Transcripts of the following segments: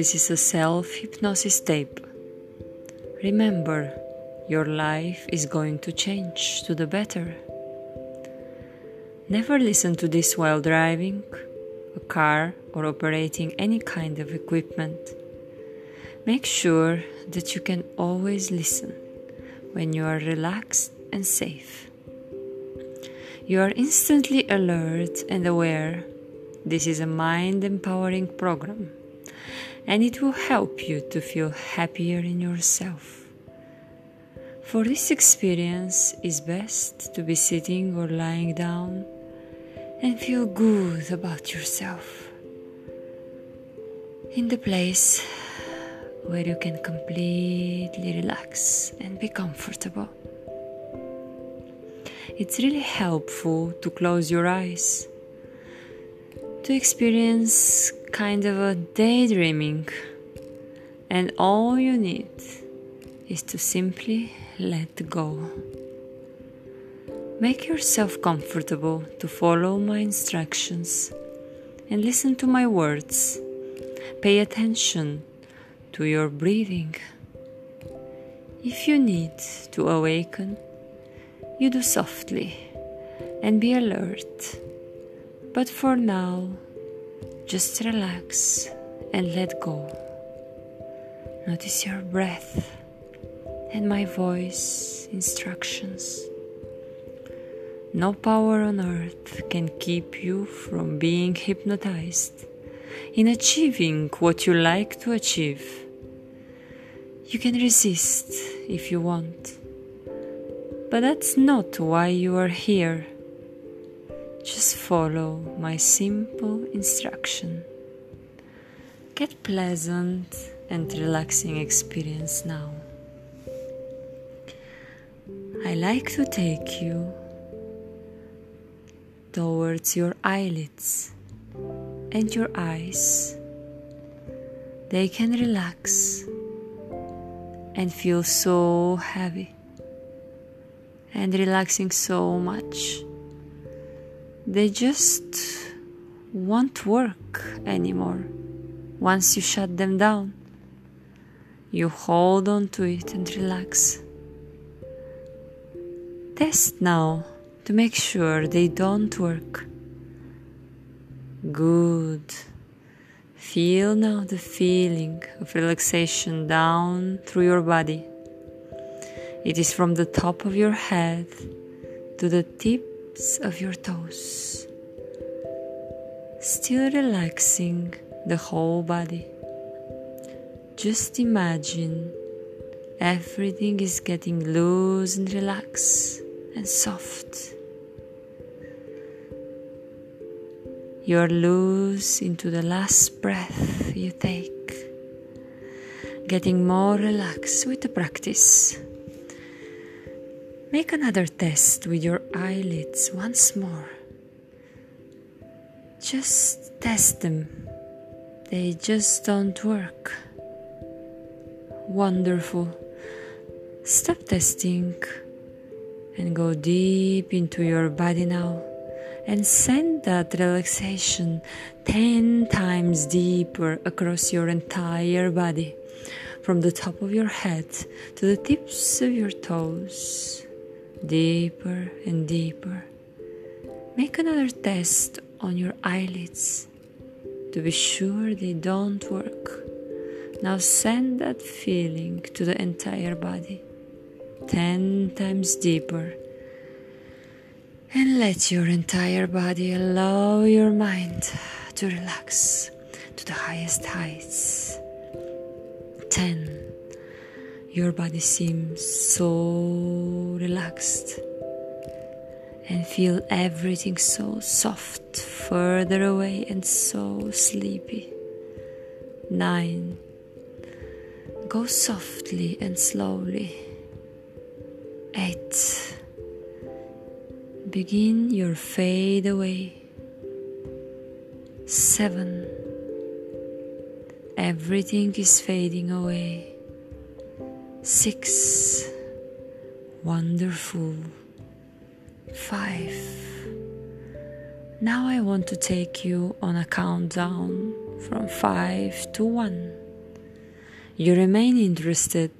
this is a self hypnosis tape. Remember, your life is going to change to the better. Never listen to this while driving a car or operating any kind of equipment. Make sure that you can always listen when you are relaxed and safe. You are instantly alert and aware. This is a mind empowering program, and it will help you to feel happier in yourself. For this experience, is best to be sitting or lying down and feel good about yourself in the place where you can completely relax and be comfortable. It's really helpful to close your eyes to experience kind of a daydreaming, and all you need is to simply let go. Make yourself comfortable to follow my instructions and listen to my words. Pay attention to your breathing. If you need to awaken, you do softly and be alert. But for now, just relax and let go. Notice your breath and my voice instructions. No power on earth can keep you from being hypnotized in achieving what you like to achieve. You can resist if you want, but that's not why you are here. Just follow my simple instruction. Get pleasant and relaxing experience now. I like to take you towards your eyelids and your eyes. They can relax and feel so heavy and relaxing so much. They just won't work anymore once you shut them down. You hold on to it and relax. Test now to make sure they don't work. Good. Feel now the feeling of relaxation down through your body. It is from the top of your head to the tips of your toes. Still relaxing the whole body. Just imagine everything is getting loose and relaxed and soft. You're loose into the last breath you take, getting more relaxed with the practice. Make another test with your eyelids once more. Just test them, they just don't work. Wonderful. Stop testing and go deep into your body now and send that relaxation 10 times deeper across your entire body from the top of your head to the tips of your toes deeper and deeper make another test on your eyelids to be sure they don't work now send that feeling to the entire body 10 times deeper and let your entire body allow your mind to relax to the highest heights. 10. Your body seems so relaxed and feel everything so soft further away and so sleepy. 9. Go softly and slowly. 8 Begin your fade away. Seven. Everything is fading away. Six. Wonderful. Five. Now I want to take you on a countdown from five to one. you remain interested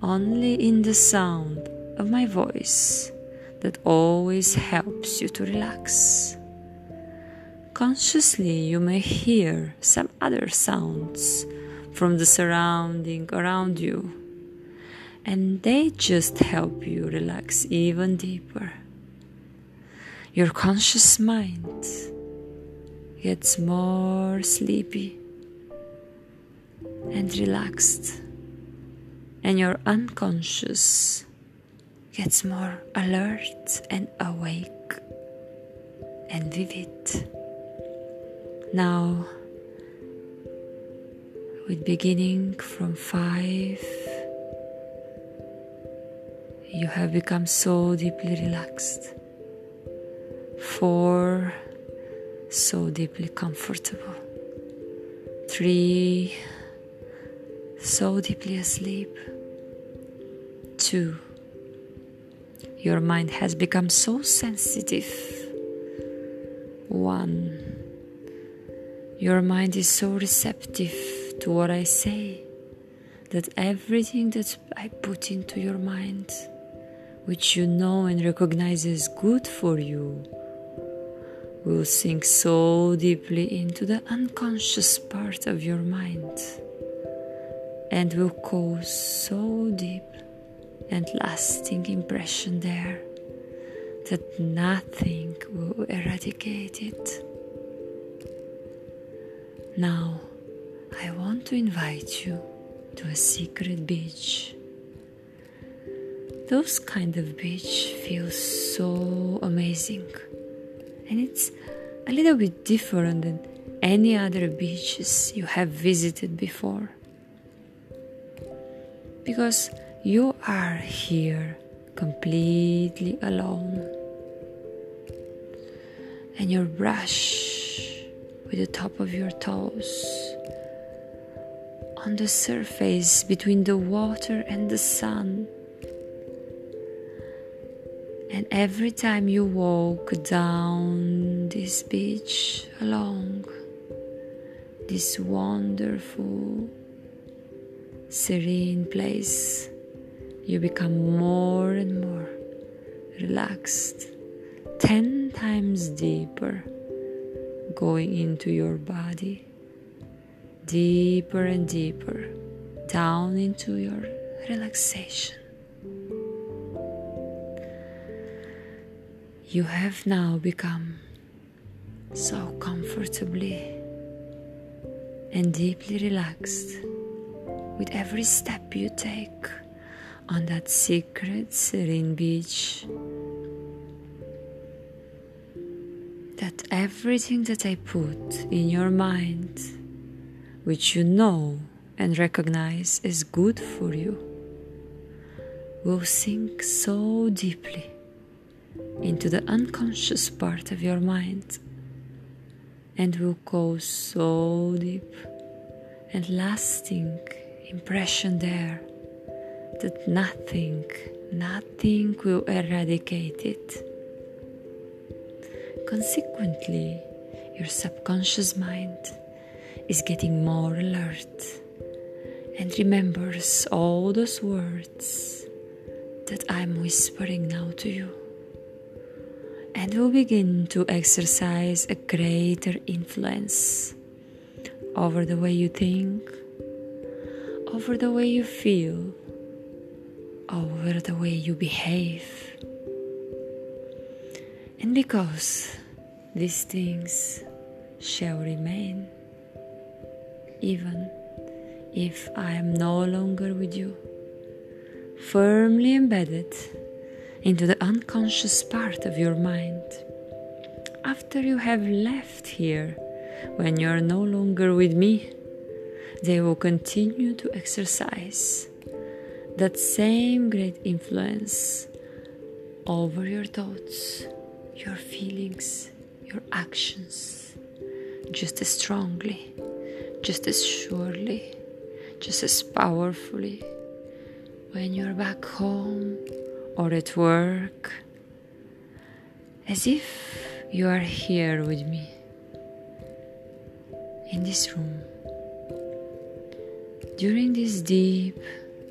only in the sound of my voice that always helps you to relax. Consciously, you may hear some other sounds from the surrounding around you, and they just help you relax even deeper. Your conscious mind gets more sleepy and relaxed, and your unconscious gets more alert and awake and vivid. Now, with beginning from five, you have become so deeply relaxed. Four, so deeply comfortable. Three, so deeply asleep. Two, your mind has become so sensitive. One, your mind is so receptive to what I say that everything that I put into your mind, which you know and recognize as good for you, will sink so deeply into the unconscious part of your mind and will cause so deep and lasting impression there that nothing will eradicate it. Now, I want to invite you to a secret beach. Those kind of beach feel so amazing and it's a little bit different than any other beaches you have visited before. Because you are here completely alone. And your brush with the top of your toes on the surface between the water and the sun and every time you walk down this beach along this wonderful, serene place, you become more and more relaxed, ten times deeper, going into your body, deeper and deeper, down into your relaxation. You have now become so comfortably and deeply relaxed with every step you take on that secret serene beach. That everything that I put in your mind, which you know and recognize as good for you, will sink so deeply into the unconscious part of your mind and will cause so deep and lasting impression there that nothing, nothing will eradicate it. Consequently, your subconscious mind is getting more alert and remembers all those words that I'm whispering now to you and will begin to exercise a greater influence over the way you think, over the way you feel, over the way you behave. And because these things shall remain, even if I am no longer with you, firmly embedded into the unconscious part of your mind. After you have left here, when you are no longer with me, they will continue to exercise that same great influence over your thoughts, your feelings, your actions, just as strongly, just as surely, just as powerfully when you're back home or at work, as if you are here with me in this room. During this deep,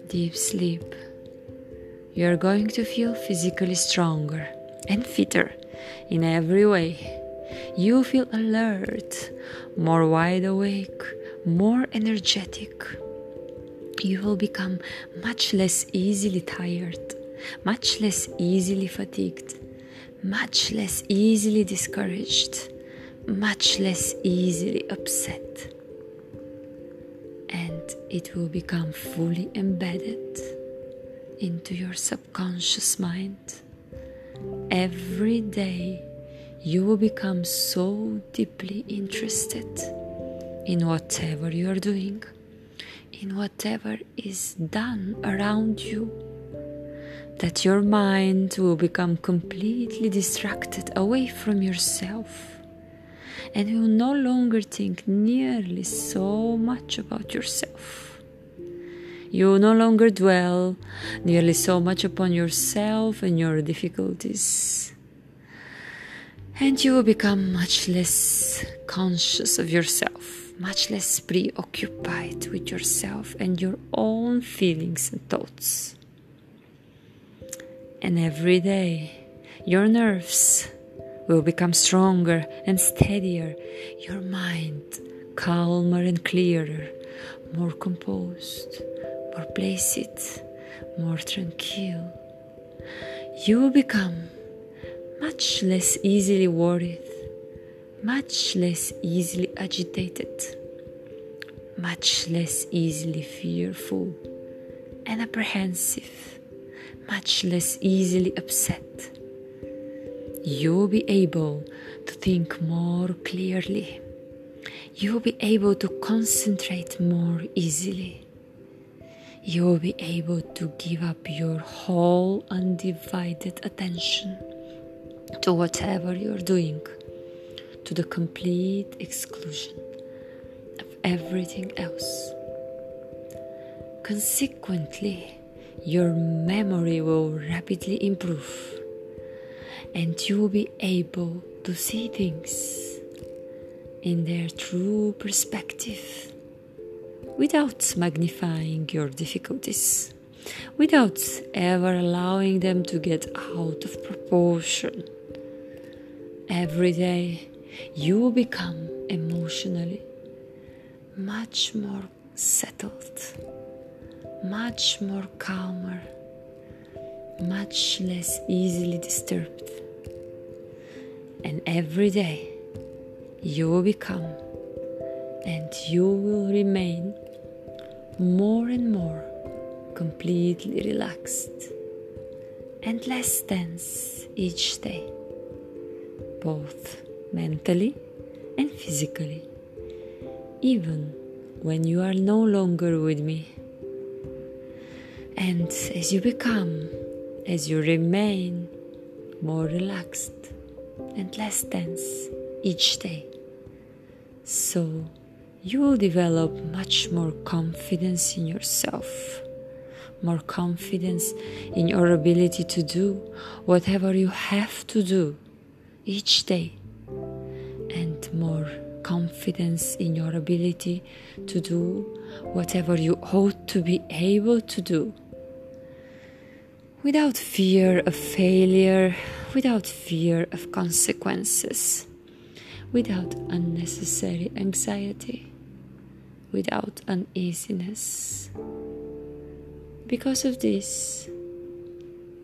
deep sleep, you are going to feel physically stronger and fitter in every way. You feel alert, more wide awake, more energetic. You will become much less easily tired, much less easily fatigued, much less easily discouraged, much less easily upset. And it will become fully embedded into your subconscious mind. Every day, you will become so deeply interested in whatever you are doing, in whatever is done around you, that your mind will become completely distracted away from yourself and you will no longer think nearly so much about yourself. You will no longer dwell nearly so much upon yourself and your difficulties and you will become much less conscious of yourself, much less preoccupied with yourself and your own feelings and thoughts. And every day, your nerves will become stronger and steadier, your mind calmer and clearer, more composed, more placid, more tranquil. You will become much less easily worried, much less easily agitated, much less easily fearful and apprehensive, much less easily upset. You'll be able to think more clearly. You'll be able to concentrate more easily. You'll be able to give up your whole undivided attention to whatever you're doing, to the complete exclusion of everything else. Consequently, your memory will rapidly improve and you will be able to see things in their true perspective without magnifying your difficulties, without ever allowing them to get out of proportion. Every day you will become emotionally much more settled, much more calmer, much less easily disturbed. And every day you will become and you will remain more and more completely relaxed and less tense each day both mentally and physically, even when you are no longer with me. And as you become, as you remain more relaxed and less tense each day, so you will develop much more confidence in yourself, more confidence in your ability to do whatever you have to do each day and more confidence in your ability to do whatever you ought to be able to do without fear of failure, without fear of consequences, without unnecessary anxiety, without uneasiness. Because of this,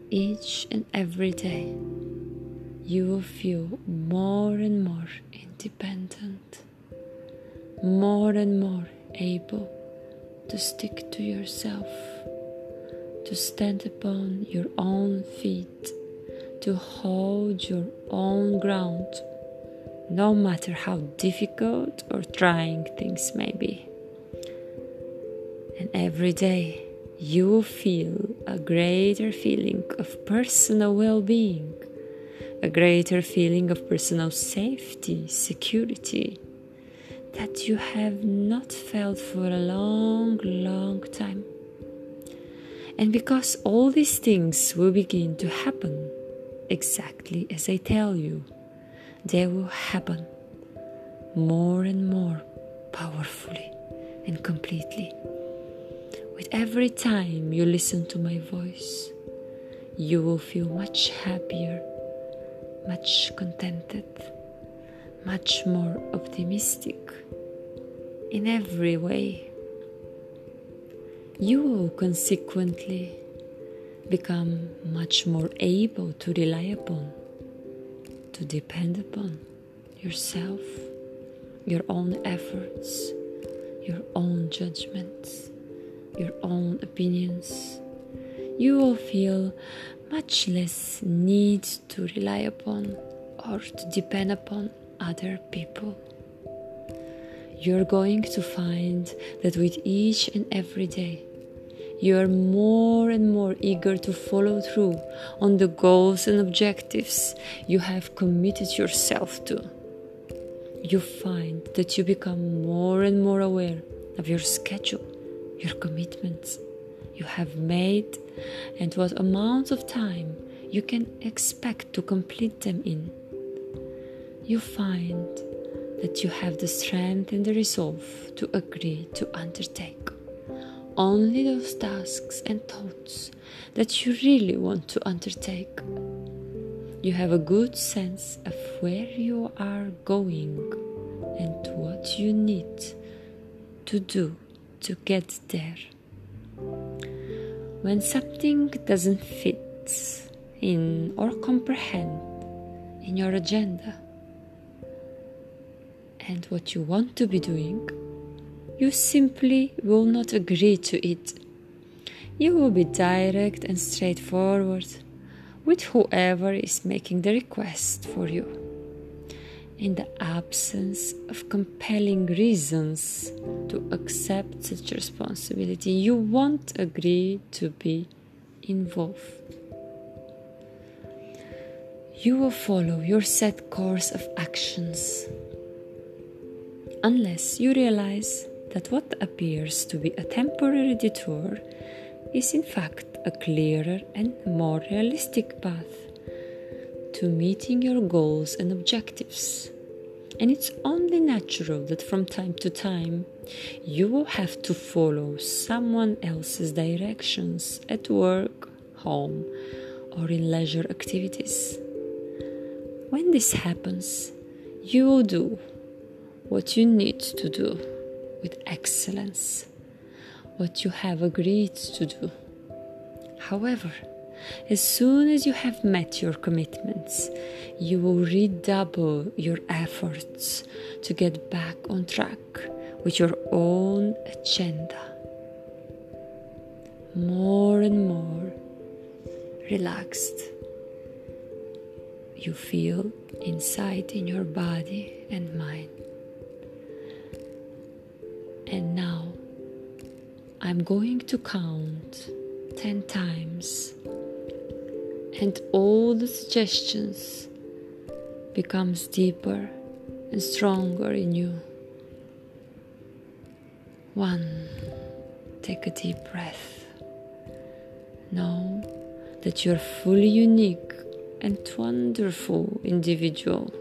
each and every day, you will feel more and more independent, more and more able to stick to yourself, to stand upon your own feet, to hold your own ground, no matter how difficult or trying things may be. And every day you will feel a greater feeling of personal well being a greater feeling of personal safety, security that you have not felt for a long, long time. And because all these things will begin to happen exactly as I tell you, they will happen more and more powerfully and completely With every time you listen to my voice, you will feel much happier, much contented, much more optimistic in every way. You will consequently become much more able to rely upon, to depend upon yourself, your own efforts, your own judgments, your own opinions. You will feel much less need to rely upon or to depend upon other people. You're going to find that with each and every day, you are more and more eager to follow through on the goals and objectives you have committed yourself to. You find that you become more and more aware of your schedule, your commitments you have made, and what amount of time you can expect to complete them in. You find that you have the strength and the resolve to agree to undertake only those tasks and thoughts that you really want to undertake. You have a good sense of where you are going and what you need to do to get there. When something doesn't fit in or comprehend in your agenda and what you want to be doing, you simply will not agree to it. You will be direct and straightforward with whoever is making the request for you. In the absence of compelling reasons to accept such responsibility, you won't agree to be involved. You will follow your set course of actions unless you realize that what appears to be a temporary detour is in fact a clearer and more realistic path to meeting your goals and objectives. And it's only natural that from time to time you will have to follow someone else's directions at work, home, or in leisure activities. When this happens, you will do what you need to do with excellence what you have agreed to do. However, as soon as you have met your commitments, you will redouble your efforts to get back on track with your own agenda. More and more relaxed you feel inside in your body and mind. And now I'm going to count 10 times and all the suggestions becomes deeper and stronger in you. 1 take a deep breath. Know that you're fully unique and wonderful individual.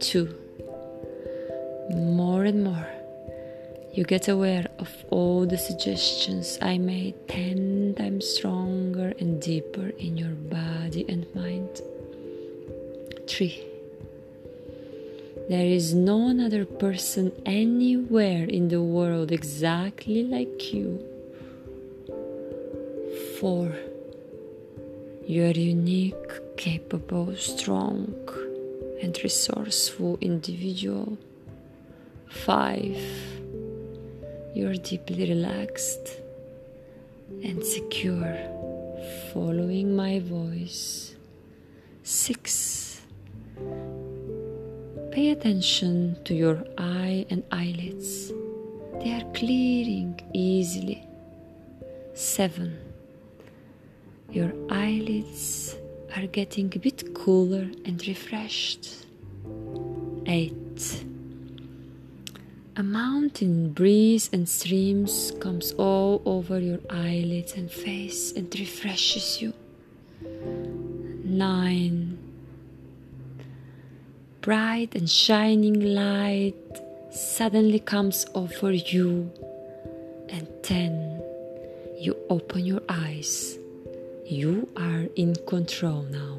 2 more and more you get aware of all the suggestions I made 10 times stronger and deeper in your body and mind. 3. There is no other person anywhere in the world exactly like you. 4. You are unique, capable, strong, and resourceful individual. 5 you're deeply relaxed and secure, following my voice. Six, pay attention to your eye and eyelids, they are clearing easily. Seven, your eyelids are getting a bit cooler and refreshed. Eight, a mountain breeze and streams comes all over your eyelids and face and refreshes you. 9. Bright and shining light suddenly comes over you. And 10. you open your eyes. You are in control now.